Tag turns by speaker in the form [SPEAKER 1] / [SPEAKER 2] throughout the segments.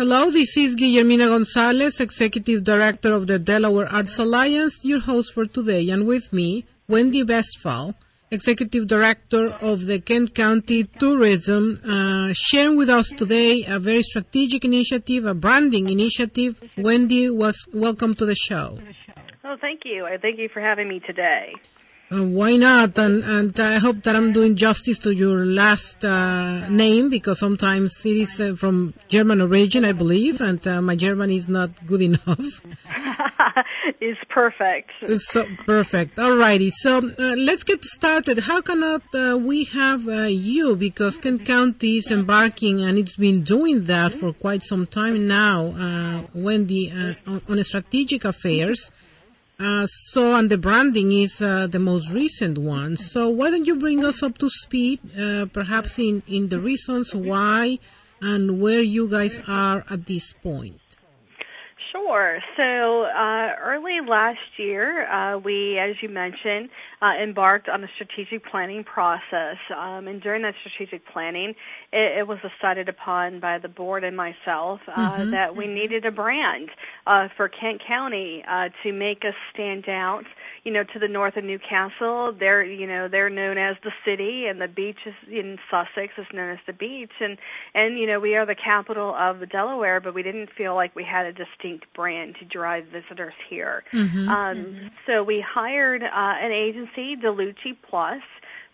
[SPEAKER 1] Hello, this is Guillermina Gonzalez, Executive Director of the Delaware Arts Alliance, your host for today, and with me, Wendie Vestfall, Executive Director of the Kent County Tourism, uh, sharing with us today a very strategic initiative, a branding initiative. Wendie, was welcome to the show.
[SPEAKER 2] Oh, thank you. I Thank you for having me today.
[SPEAKER 1] Uh, why not? And, and I hope that I'm doing justice to your last uh, name because sometimes it is uh, from German origin, I believe, and uh, my German is not good enough.
[SPEAKER 2] it's perfect.
[SPEAKER 1] It's so perfect. Alrighty. So uh, let's get started. How cannot uh, we have you? Because Kent County is embarking, and it's been doing that for quite some time now. Wendie on, on strategic affairs. Uh, so, and the branding is uh, the most recent one. So, why don't you bring us up to speed, uh, perhaps in, in the reasons why and where you guys are at this point?
[SPEAKER 2] Sure. So uh, early last year, uh, we, as you mentioned, uh, embarked on a strategic planning process. Um, and during that strategic planning, it, it, was decided upon by the board and myself uh, mm-hmm. that we needed a brand uh, for Kent County uh, to make us stand out you know, to the north of New Castle, They're, you know, they're known as the city, and the beach is in Sussex is known as the beach, and and you know, we are the capital of the Delaware, but we didn't feel like we had a distinct brand to drive visitors here. Mm-hmm. Um, mm-hmm. So we hired uh, an agency, Delucchi Plus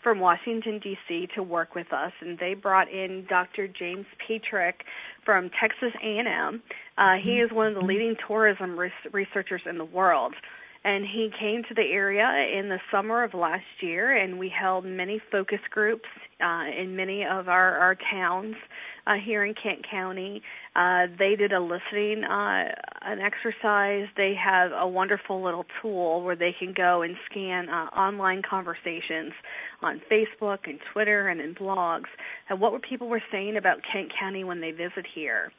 [SPEAKER 2] from Washington D.C. to work with us, and they brought in Dr. James Petrick from Texas A&M. Uh, he is one of the mm-hmm. leading tourism res- researchers in the world and he came to the area in the summer of last year and we held many focus groups uh, in many of our, our towns uh, here in Kent County. Uh, they did a listening uh, an exercise. They have a wonderful little tool where they can go and scan uh, online conversations on Facebook and Twitter and in blogs. And what were people were saying about Kent County when they visit here?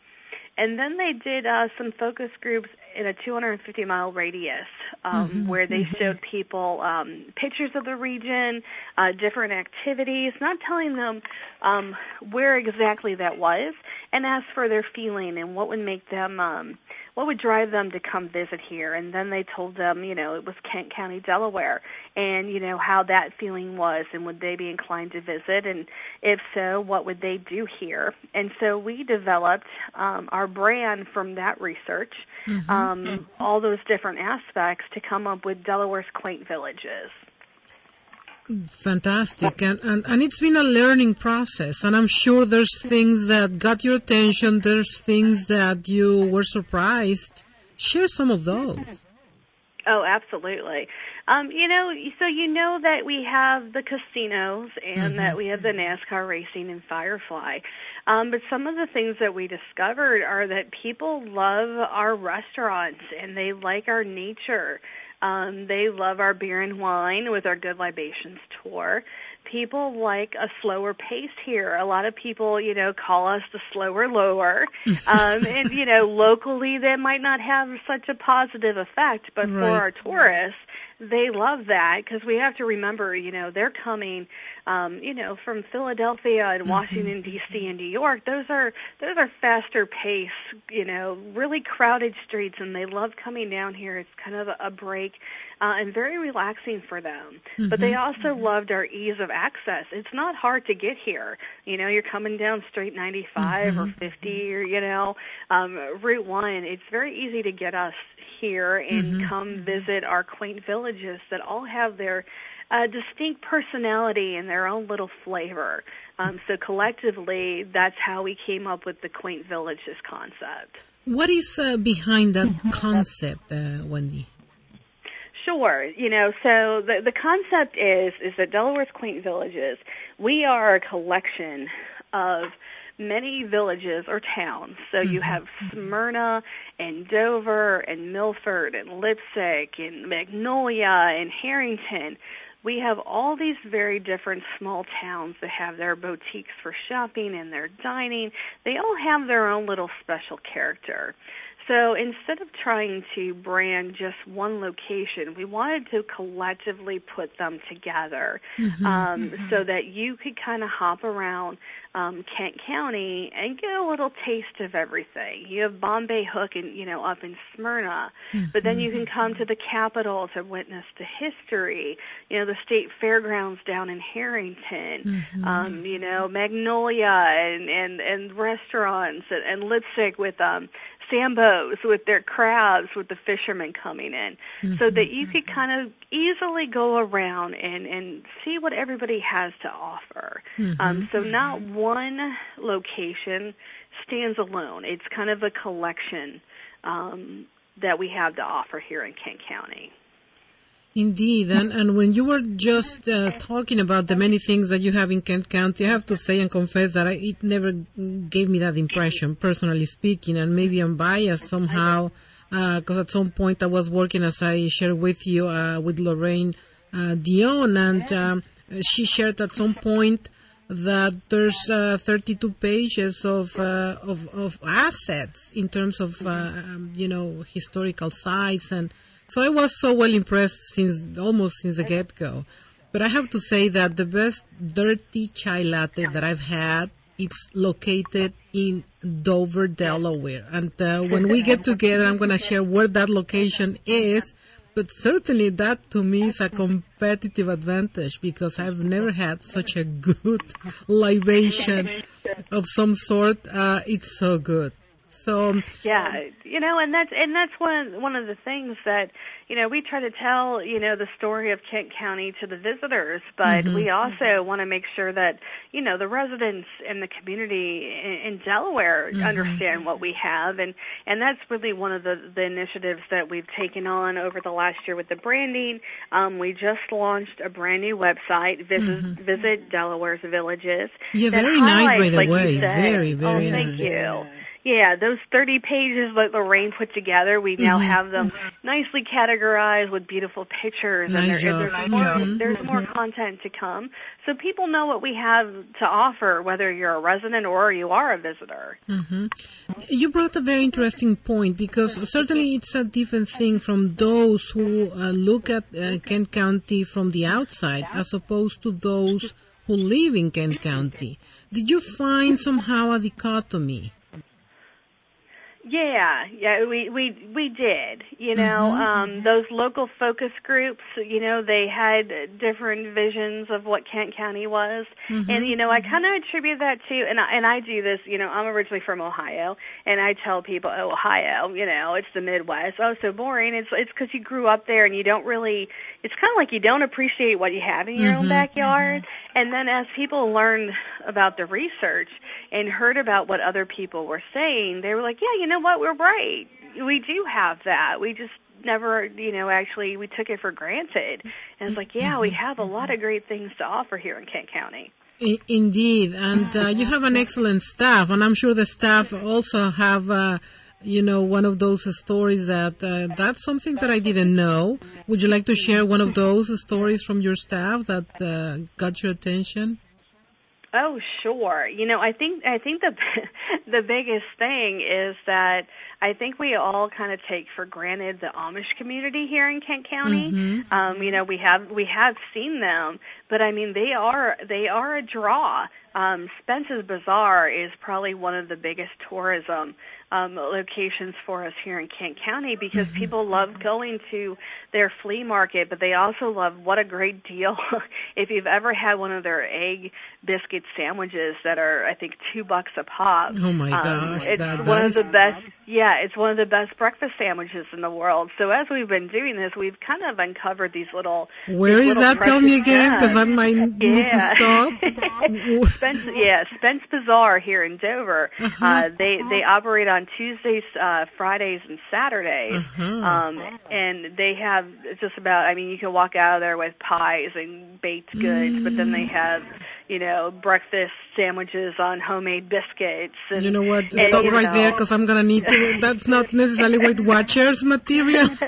[SPEAKER 2] And then they did uh, some focus groups in a 250 mile radius um, mm-hmm. where they mm-hmm. showed people um, pictures of the region, uh, different activities, not telling them um, where exactly that was, and asked for their feeling and what would make them um, what would drive them to come visit here? And then they told them, you know, it was Kent County, Delaware, and you know how that feeling was, and would they be inclined to visit? And if so, what would they do here? And so we developed um, our brand from that research, mm-hmm. Um, mm-hmm. all those different aspects to come up with Delaware's quaint villages.
[SPEAKER 1] Fantastic. And, and, and it's been a learning process. And I'm sure there's things that got your attention. There's things that you were surprised. Share some of those.
[SPEAKER 2] Oh, absolutely. Um, you know, so you know that we have the casinos and mm-hmm. that we have the NASCAR racing and Firefly. Um, but some of the things that we discovered are that people love our restaurants and they like our nature. Um, they love our beer and wine with our Good Libations tour. People like a slower pace here. A lot of people, you know, call us the slower lower. um, and, you know, locally that might not have such a positive effect, but right. for our tourists, they love that because we have to remember, you know, they're coming, um, you know, from Philadelphia and mm-hmm. Washington D.C. and New York. Those are those are faster pace, you know, really crowded streets, and they love coming down here. It's kind of a break uh, and very relaxing for them. Mm-hmm. But they mm-hmm. also mm-hmm. loved our ease of access. It's not hard to get here. You know, you're coming down Street 95 mm-hmm. or 50 or you know, um, Route One. It's very easy to get us here and mm-hmm. come visit our quaint villages that all have their uh, distinct personality and their own little flavor. Um, so collectively, that's how we came up with the quaint villages concept.
[SPEAKER 1] What is uh, behind that concept, uh, Wendie?
[SPEAKER 2] Sure. You know, so the the concept is is that Delaware's quaint villages. We are a collection of many villages or towns. So you mm-hmm. have Smyrna and Dover and Milford and Leipsic and Magnolia and Harrington. We have all these very different small towns that have their boutiques for shopping and their dining. They all have their own little special character. So instead of trying to brand just one location, we wanted to collectively put them together mm-hmm, um, mm-hmm. so that you could kind of hop around um, Kent County and get a little taste of everything. You have Bombay Hook and you know up in Smyrna, mm-hmm. but then you can come to the Capitol to witness the history. You know the state fairgrounds down in Harrington. Mm-hmm. Um, you know Magnolia and and and restaurants and, and with um Sambo's with their crabs with the fishermen coming in mm-hmm. so that you could kind of easily go around and, and see what everybody has to offer. Mm-hmm. Um, so not one location stands alone. It's kind of a collection um, that we have to offer here in Kent County.
[SPEAKER 1] Indeed, and, and when you were just uh, talking about the many things that you have in Kent County, I have to say and confess that I, it never gave me that impression, personally speaking, and maybe I'm biased somehow, because uh, at some point I was working, as I shared with you, uh, with Lorraine uh, Dion, and um, she shared at some point that there's uh, 32 pages of, uh, of, of assets in terms of um, you know historical sites and so I was so well impressed since almost since the get go. But I have to say that the best dirty chai latte that I've had it's located in Dover, Delaware. And uh, when we get together, I'm going to share where that location is. But certainly that to me is a competitive advantage because I've never had such a good libation of some sort. Uh, it's so good. So
[SPEAKER 2] yeah, you know, and that's and that's one one of the things that you know we try to tell you know the story of Kent County to the visitors, but mm-hmm. we also mm-hmm. want to make sure that you know the residents and the community in, in Delaware mm-hmm. understand what we have, and and that's really one of the the initiatives that we've taken on over the last year with the branding. Um, we just launched a brand new website, visit mm-hmm. visit Delaware's villages.
[SPEAKER 1] Yeah, very nice by the like way, very very
[SPEAKER 2] oh,
[SPEAKER 1] nice.
[SPEAKER 2] Thank you. Yeah, those 30 pages that Lorraine put together, we now mm-hmm. have them nicely categorized with beautiful pictures.
[SPEAKER 1] Nice
[SPEAKER 2] and there, there's, nice more, mm-hmm. there's more content to come. So people know what we have to offer, whether you're a resident or you are a visitor.
[SPEAKER 1] Mm-hmm. You brought a very interesting point because certainly it's a different thing from those who uh, look at uh, Kent County from the outside as opposed to those who live in Kent County. Did you find somehow a dichotomy?
[SPEAKER 2] Yeah, yeah, we we we did. You know, mm-hmm. um, those local focus groups. You know, they had different visions of what Kent County was, mm-hmm. and you know, I kind of attribute that to. And I, and I do this. You know, I'm originally from Ohio, and I tell people, oh, Ohio, you know, it's the Midwest. Oh, so boring. It's it's because you grew up there, and you don't really. It's kind of like you don't appreciate what you have in your mm-hmm. own backyard. And then as people learned about the research and heard about what other people were saying, they were like, yeah, you know what, we're right. We do have that. We just never, you know, actually we took it for granted. And it's like, yeah, we have a lot of great things to offer here in Kent County.
[SPEAKER 1] Indeed, and uh, you have an excellent staff, and I'm sure the staff also have uh, you know, one of those stories that uh, that's something that I didn't know. Would you like to share one of those stories from your staff that uh, got your attention?
[SPEAKER 2] Oh, sure. You know, I think I think the the biggest thing is that I think we all kind of take for granted the Amish community here in Kent County. Mm-hmm. Um, you know, we have we have seen them, but I mean, they are they are a draw. Um, Spence's Bazaar is probably one of the biggest tourism um, locations for us here in Kent County because mm-hmm. people love going to their flea market, but they also love what a great deal. if you've ever had one of their egg biscuit sandwiches that are, I think, two bucks a pop.
[SPEAKER 1] Oh my um, gosh,
[SPEAKER 2] it's
[SPEAKER 1] that,
[SPEAKER 2] one
[SPEAKER 1] that
[SPEAKER 2] of the best. Yeah, it's one of the best breakfast sandwiches in the world. So as we've been doing this, we've kind of uncovered these little.
[SPEAKER 1] Where
[SPEAKER 2] these
[SPEAKER 1] is
[SPEAKER 2] little
[SPEAKER 1] that? Tell me again, because I might
[SPEAKER 2] yeah.
[SPEAKER 1] need to
[SPEAKER 2] stop. Spence, yeah, Spence Bazaar here in Dover. Uh-huh. Uh, they they operate on Tuesdays, uh, Fridays, and Saturdays, uh-huh. um, and they have just about. I mean, you can walk out of there with pies and baked goods, mm. but then they have you know, breakfast sandwiches on homemade biscuits. And,
[SPEAKER 1] you know what? Stop right know. there because I'm gonna need to. That's not necessarily Weight Watchers material.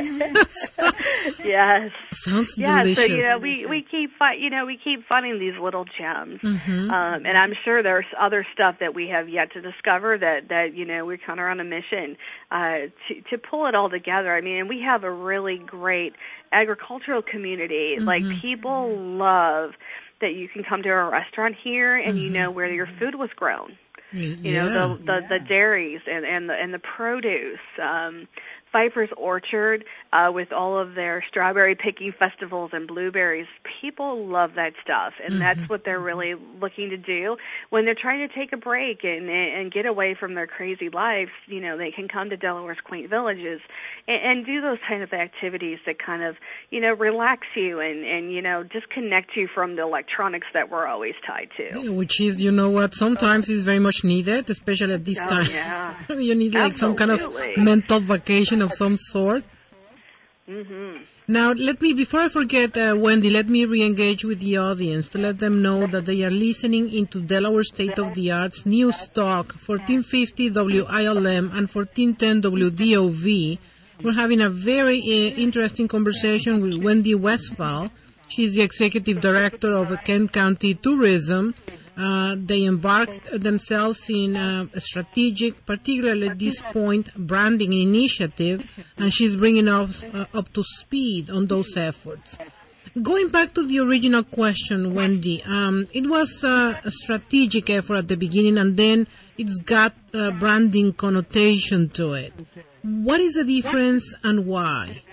[SPEAKER 2] yes.
[SPEAKER 1] Sounds
[SPEAKER 2] yeah,
[SPEAKER 1] delicious.
[SPEAKER 2] so you know, we we keep fi- you know we keep finding these little gems, mm-hmm. um, and I'm sure there's other stuff that we have yet to discover that that you know we're kind of on a mission uh, to to pull it all together. I mean, we have a really great agricultural community. Mm-hmm. Like people love that you can come to a restaurant here and mm-hmm. you know where your food was grown.
[SPEAKER 1] You
[SPEAKER 2] yeah. know the the, the dairies and and the and the produce. Um, Fifer's Orchard uh, with all of their strawberry picking festivals and blueberries. People love that stuff, and mm-hmm. that's what they're really looking to do when they're trying to take a break and and get away from their crazy lives. You know, they can come to Delaware's quaint villages and, and do those kind of activities that kind of you know relax you and and you know disconnect you from the electronics that we're always tied to.
[SPEAKER 1] Yeah, which is, you know what, sometimes is very much needed, especially at this
[SPEAKER 2] oh,
[SPEAKER 1] time.
[SPEAKER 2] Yeah.
[SPEAKER 1] you need like
[SPEAKER 2] Absolutely.
[SPEAKER 1] some kind of mental vacation of some sort.
[SPEAKER 2] Mm-hmm.
[SPEAKER 1] Now, let me, before I forget, uh, Wendie, let me re-engage with the audience to let them know that they are listening into Delaware State of the Arts News Talk, 1450 WILM and 1410 WDOV. We're having a very uh, interesting conversation with Wendie Vestfall. She's the executive director of Kent County Tourism. Uh, they embarked themselves in a strategic, particularly at this point, branding initiative, and she's bringing us uh, up to speed on those efforts. Going back to the original question, Wendie, um, it was uh, a strategic effort at the beginning, and then it's got a branding connotation to it. What is the difference and why?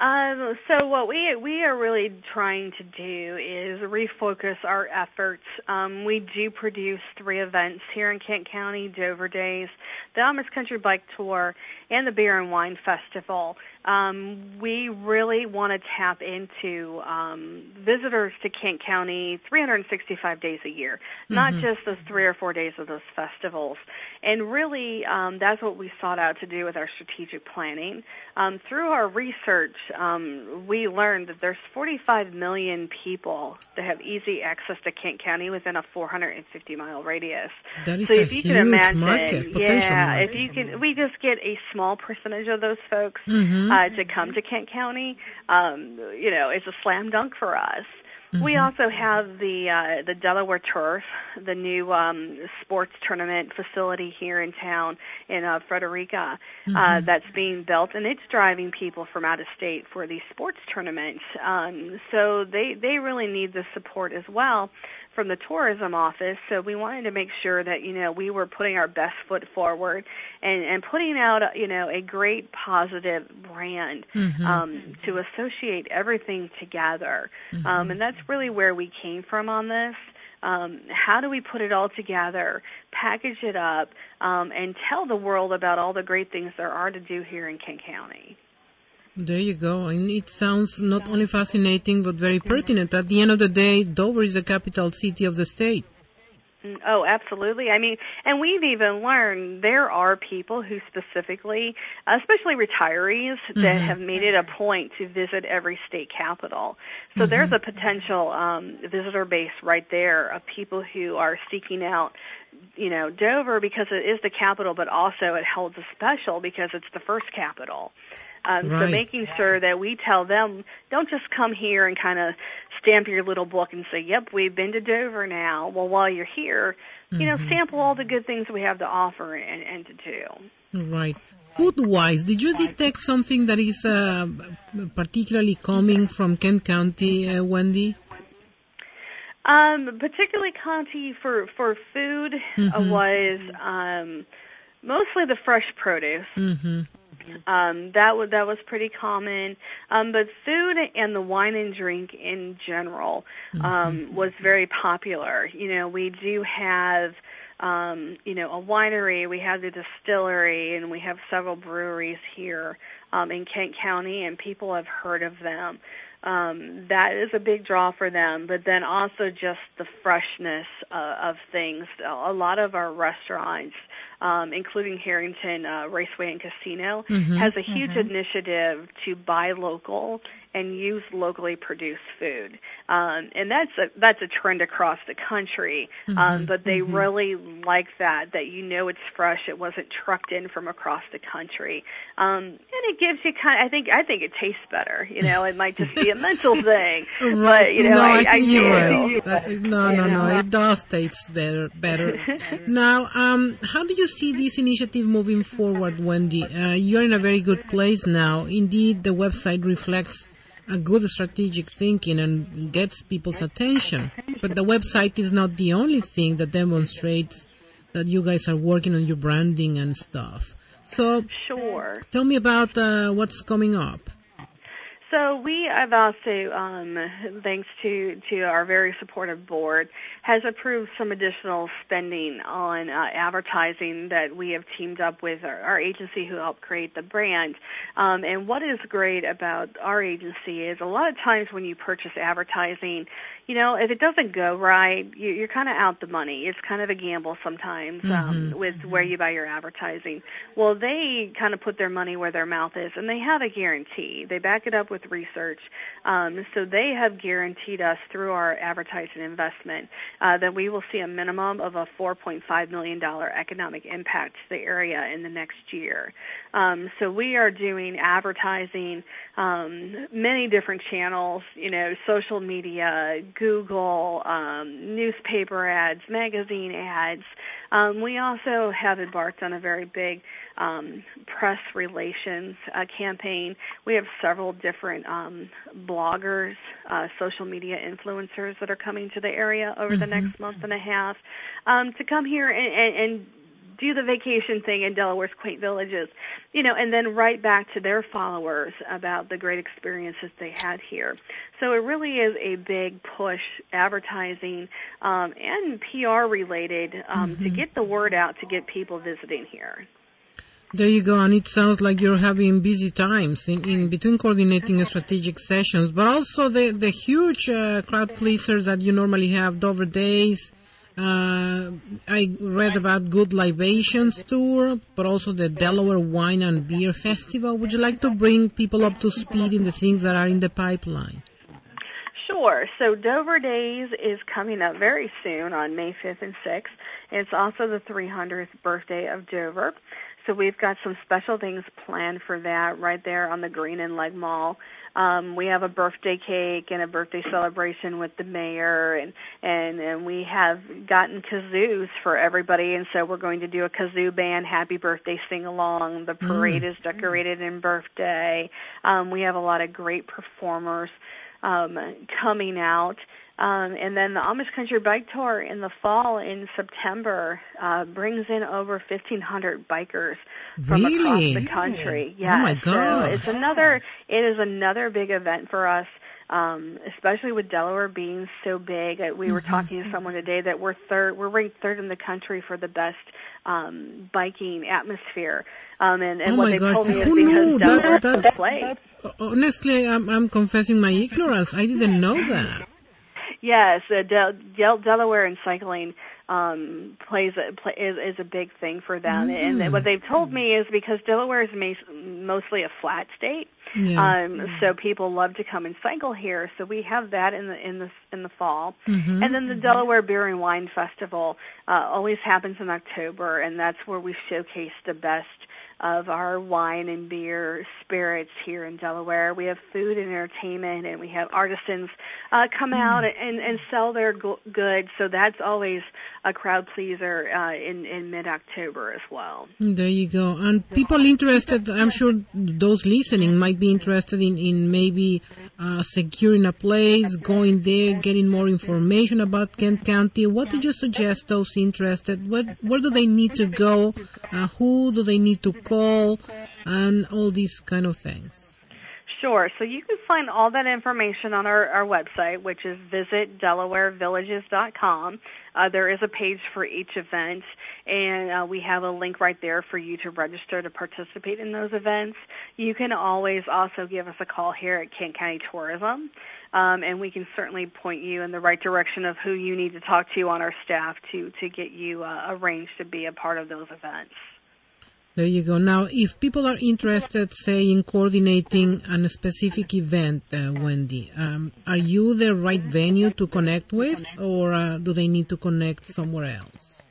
[SPEAKER 2] Um, so what we we are really trying to do is refocus our efforts. Um, we do produce three events here in Kent County: Dover Days, the Amish Country Bike Tour, and the Beer and Wine Festival. Um, we really want to tap into um, visitors to Kent County 365 days a year, mm-hmm. not just those three or four days of those festivals. And really, um, that's what we sought out to do with our strategic planning. Um, through our research, um, we learned that there's 45 million people that have easy access to Kent County within a 450 mile radius.
[SPEAKER 1] That is
[SPEAKER 2] so
[SPEAKER 1] a
[SPEAKER 2] if you
[SPEAKER 1] huge
[SPEAKER 2] can imagine,
[SPEAKER 1] market,
[SPEAKER 2] yeah,
[SPEAKER 1] market.
[SPEAKER 2] if you can, we just get a small percentage of those folks
[SPEAKER 1] mm-hmm.
[SPEAKER 2] Uh, to come to Kent County. Um, you know, it's a slam dunk for us.
[SPEAKER 1] Mm-hmm.
[SPEAKER 2] We also have the uh, the Delaware Turf, the new um, sports tournament facility here in town in uh, Frederica
[SPEAKER 1] mm-hmm.
[SPEAKER 2] uh, that's being built, and it's driving people from out of state for these sports tournaments. Um, so they they really need the support as well from the tourism office. So we wanted to make sure that you know we were putting our best foot forward and and putting out you know a great positive brand
[SPEAKER 1] mm-hmm.
[SPEAKER 2] um, to associate everything together.
[SPEAKER 1] Mm-hmm.
[SPEAKER 2] Um, and that's really where we came from on this. Um, how do we put it all together, package it up, um, and tell the world about all the great things there are to do here in Kent County?
[SPEAKER 1] There you go. And it sounds not only fascinating but very pertinent. At the end of the day, Dover is the capital city of the state.
[SPEAKER 2] Oh, absolutely. I mean, and we've even learned there are people who specifically, especially retirees, that
[SPEAKER 1] Mhm.
[SPEAKER 2] have made it a point to visit every state capital. So
[SPEAKER 1] Mhm.
[SPEAKER 2] there's a potential um, visitor base right there of people who are seeking out, you know, Dover because it is the capital, but also it holds a special because it's the first capital. Um, So making sure that we tell them, don't just come here and kind of stamp your little book and say, yep, we've been to Dover now. Well, while you're here, you know,
[SPEAKER 1] Mhm.
[SPEAKER 2] sample all the good things we have to offer and, and to do.
[SPEAKER 1] Right. Food-wise, did you detect something that is uh, particularly coming from Kent County, uh, Wendie?
[SPEAKER 2] Um, particularly Conti for for food uh,
[SPEAKER 1] Mhm.
[SPEAKER 2] was um, mostly the fresh produce.
[SPEAKER 1] Mm-hmm.
[SPEAKER 2] Um, that was that was pretty common. Um, but food and the wine and drink in general um, was very popular. You know, we do have um, you know a winery, we have the distillery, and we have several breweries here um, in Kent County, and people have heard of them. Um, that is a big draw for them, but then also just the freshness uh, of things. A lot of our restaurants, um, including Harrington uh, Raceway and Casino,
[SPEAKER 1] Mhm.
[SPEAKER 2] has a huge initiative to buy local and use locally produced food, um, and that's a that's a trend across the country. Um,
[SPEAKER 1] Mhm.
[SPEAKER 2] but they really like that that you know it's fresh. It wasn't trucked in from across the country, um, and it gives you kind. Of, I think I think it tastes better. You know, it might just be a mental thing, but you know,
[SPEAKER 1] no,
[SPEAKER 2] I,
[SPEAKER 1] I think
[SPEAKER 2] I
[SPEAKER 1] you're
[SPEAKER 2] do.
[SPEAKER 1] right. That- no, no, no. It does taste better. Better. now, um, how do you see this initiative moving forward, Wendie? Uh, you're in a very good place now. Indeed, the website reflects a good strategic thinking and gets people's attention. But the website is not the only thing that demonstrates that you guys are working on your branding and stuff. So,
[SPEAKER 2] sure.
[SPEAKER 1] Tell me about uh, what's coming up.
[SPEAKER 2] So we have also, um, thanks to, to our very supportive board, has approved some additional spending on uh, advertising that we have teamed up with our, our agency who helped create the brand. Um, and what is great about our agency is a lot of times when you purchase advertising, you know, if it doesn't go right, you, you're kind of out the money. It's kind of a gamble sometimes um,
[SPEAKER 1] Mm-hmm.
[SPEAKER 2] with where you buy your advertising. Well, they kind of put their money where their mouth is, and they have a guarantee. They back it up with research. Um, so they have guaranteed us through our advertising investment uh, that we will see a minimum of a $4.5 million economic impact to the area in the next year. Um, so we are doing advertising, um, many different channels, you know, social media, Google, um, newspaper ads, magazine ads. Um, we also have embarked on a very big um, press relations uh, campaign. We have several different um, bloggers, uh, social media influencers that are coming to the area over the next month and a half um, to come here and, and, and do the vacation thing in Delaware's quaint villages, you know, and then write back to their followers about the great experiences they had here. So it really is a big push, advertising um, and PR related, um, to get the word out to get people visiting here.
[SPEAKER 1] There you go, and it sounds like you're having busy times in, in between coordinating strategic sessions, but also the the huge uh, crowd pleasers that you normally have, Dover Days. Uh, I read about Good Libations Tour, but also the Delaware Wine and Beer Festival. Would you like to bring people up to speed in the things that are in the pipeline?
[SPEAKER 2] Sure. So Dover Days is coming up very soon on May 5th and 6th. It's also the 300th birthday of Dover. So we've got some special things planned for that right there on the Green and Leg Mall. Um, we have a birthday cake and a birthday celebration with the mayor, and and and we have gotten kazoos for everybody, and so we're going to do a kazoo band happy birthday sing along. The parade is decorated in birthday. Um, we have a lot of great performers um, coming out. Um, and then the Amish Country Bike Tour in the fall in September uh, brings in over 1,500 bikers from
[SPEAKER 1] Really?
[SPEAKER 2] across the country.
[SPEAKER 1] Oh my
[SPEAKER 2] so it's another. It is another big event for us. Um, especially with Delaware being so big, Uh, we were
[SPEAKER 1] Mm-hmm.
[SPEAKER 2] talking to someone today that we're third. We're ranked third in the country for the best um, biking atmosphere. Um, and, and
[SPEAKER 1] Oh
[SPEAKER 2] what they
[SPEAKER 1] God,
[SPEAKER 2] told me is
[SPEAKER 1] who
[SPEAKER 2] because
[SPEAKER 1] knew?
[SPEAKER 2] Delaware
[SPEAKER 1] That's-
[SPEAKER 2] is the
[SPEAKER 1] that's-. Honestly, I'm, I'm confessing my ignorance. I didn't know that.
[SPEAKER 2] Yes, uh, Del- Del- Delaware and cycling um, plays a, play, is, is a big thing for them.
[SPEAKER 1] Mm.
[SPEAKER 2] And what they've told me is because Delaware is mas- mostly a flat state,
[SPEAKER 1] Yeah.
[SPEAKER 2] um, so people love to come and cycle here. So we have that in the in the in the fall,
[SPEAKER 1] Mhm.
[SPEAKER 2] and then the Delaware Beer and Wine Festival uh, always happens in October, and that's where we showcase the best of our wine and beer spirits here in Delaware. We have food and entertainment, and we have artisans uh, come out and, and sell their go- goods. So that's always a crowd pleaser uh, in, in mid-October as well.
[SPEAKER 1] There you go. And people interested, I'm sure those listening might be interested in, in maybe uh, securing a place, going there, getting more information about Kent County. What did you suggest those interested? Where, where do they need to go? Uh, who do they need to call? And all these kind of things.
[SPEAKER 2] Sure. So you can find all that information on our, our website, which is visitdelawarevillages.com. Uh, there is a page for each event, and uh, we have a link right there for you to register to participate in those events. You can always also give us a call here at Kent County Tourism, um, and we can certainly point you in the right direction of who you need to talk to on our staff to, to get you uh, arranged to be a part of those events.
[SPEAKER 1] There you go. Now, if people are interested, say, in coordinating a specific event, uh, Wendie, um, are you the right venue to connect with, or uh, do they need to connect somewhere else?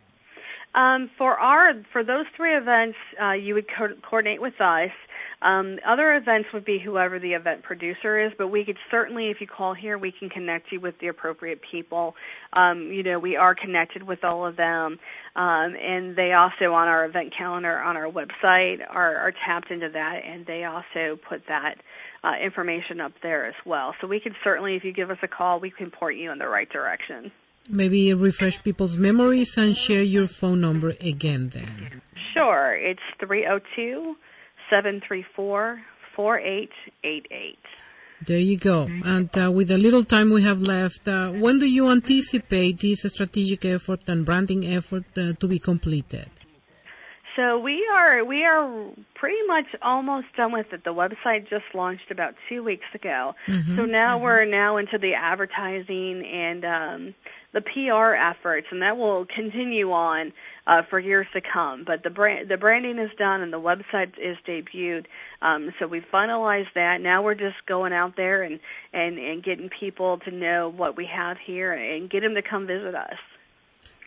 [SPEAKER 2] Um, for our for those three events, uh, you would co- coordinate with us. Um, other events would be whoever the event producer is, but we could certainly, if you call here, we can connect you with the appropriate people. Um, you know, we are connected with all of them, um, and they also on our event calendar on our website are, are tapped into that, and they also put that uh, information up there as well. So we can certainly, if you give us a call, we can point you in the right direction.
[SPEAKER 1] Maybe refresh people's memories and share your phone number again then.
[SPEAKER 2] Sure. It's 302 734 4888.
[SPEAKER 1] There you go. And uh, with the little time we have left, uh, when do you anticipate this strategic effort and branding effort uh, to be completed?
[SPEAKER 2] So we are we are pretty much almost done with it. The website just launched about two weeks ago. Mm-hmm, so now mm-hmm. we're now into the advertising and um, the PR efforts, and that will continue on uh, for years to come. But the brand the branding is done and the website is debuted. Um, so we finalized that. Now we're just going out there and and and getting people to know what we have here and get them to come visit us.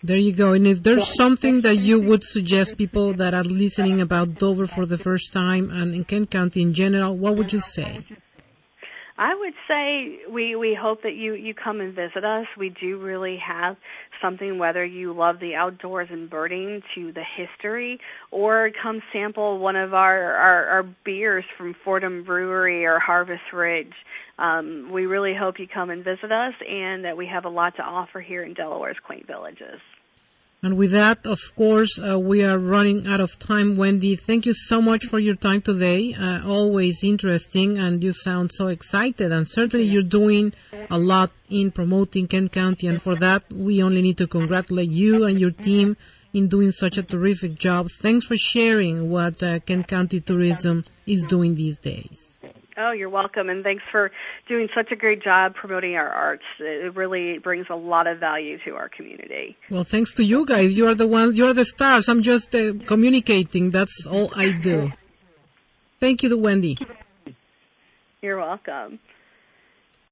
[SPEAKER 1] There you go. And if there's something that you would suggest people that are listening about Dover for the first time and in Kent County in general, what would you say?
[SPEAKER 2] I would say we we hope that you you come and visit us. We do really have something whether you love the outdoors and birding to the history or come sample one of our our, our beers from Fordham Brewery or Harvest Ridge. Um, we really hope you come and visit us and that we have a lot to offer here in Delaware's quaint villages.
[SPEAKER 1] And with that, of course, uh, we are running out of time. Wendie, thank you so much for your time today. Uh, always interesting, and you sound so excited. And certainly, you're doing a lot in promoting Kent County, and for that, we only need to congratulate you and your team in doing such a terrific job. Thanks for sharing what uh, Kent County Tourism is doing these days.
[SPEAKER 2] Oh, you're welcome, and thanks for doing such a great job promoting our arts. It really brings a lot of value to our community.
[SPEAKER 1] Well, thanks to you guys. You are the ones. You are the stars. I'm just uh, communicating. That's all I do. Thank you, to Wendie.
[SPEAKER 2] You're welcome.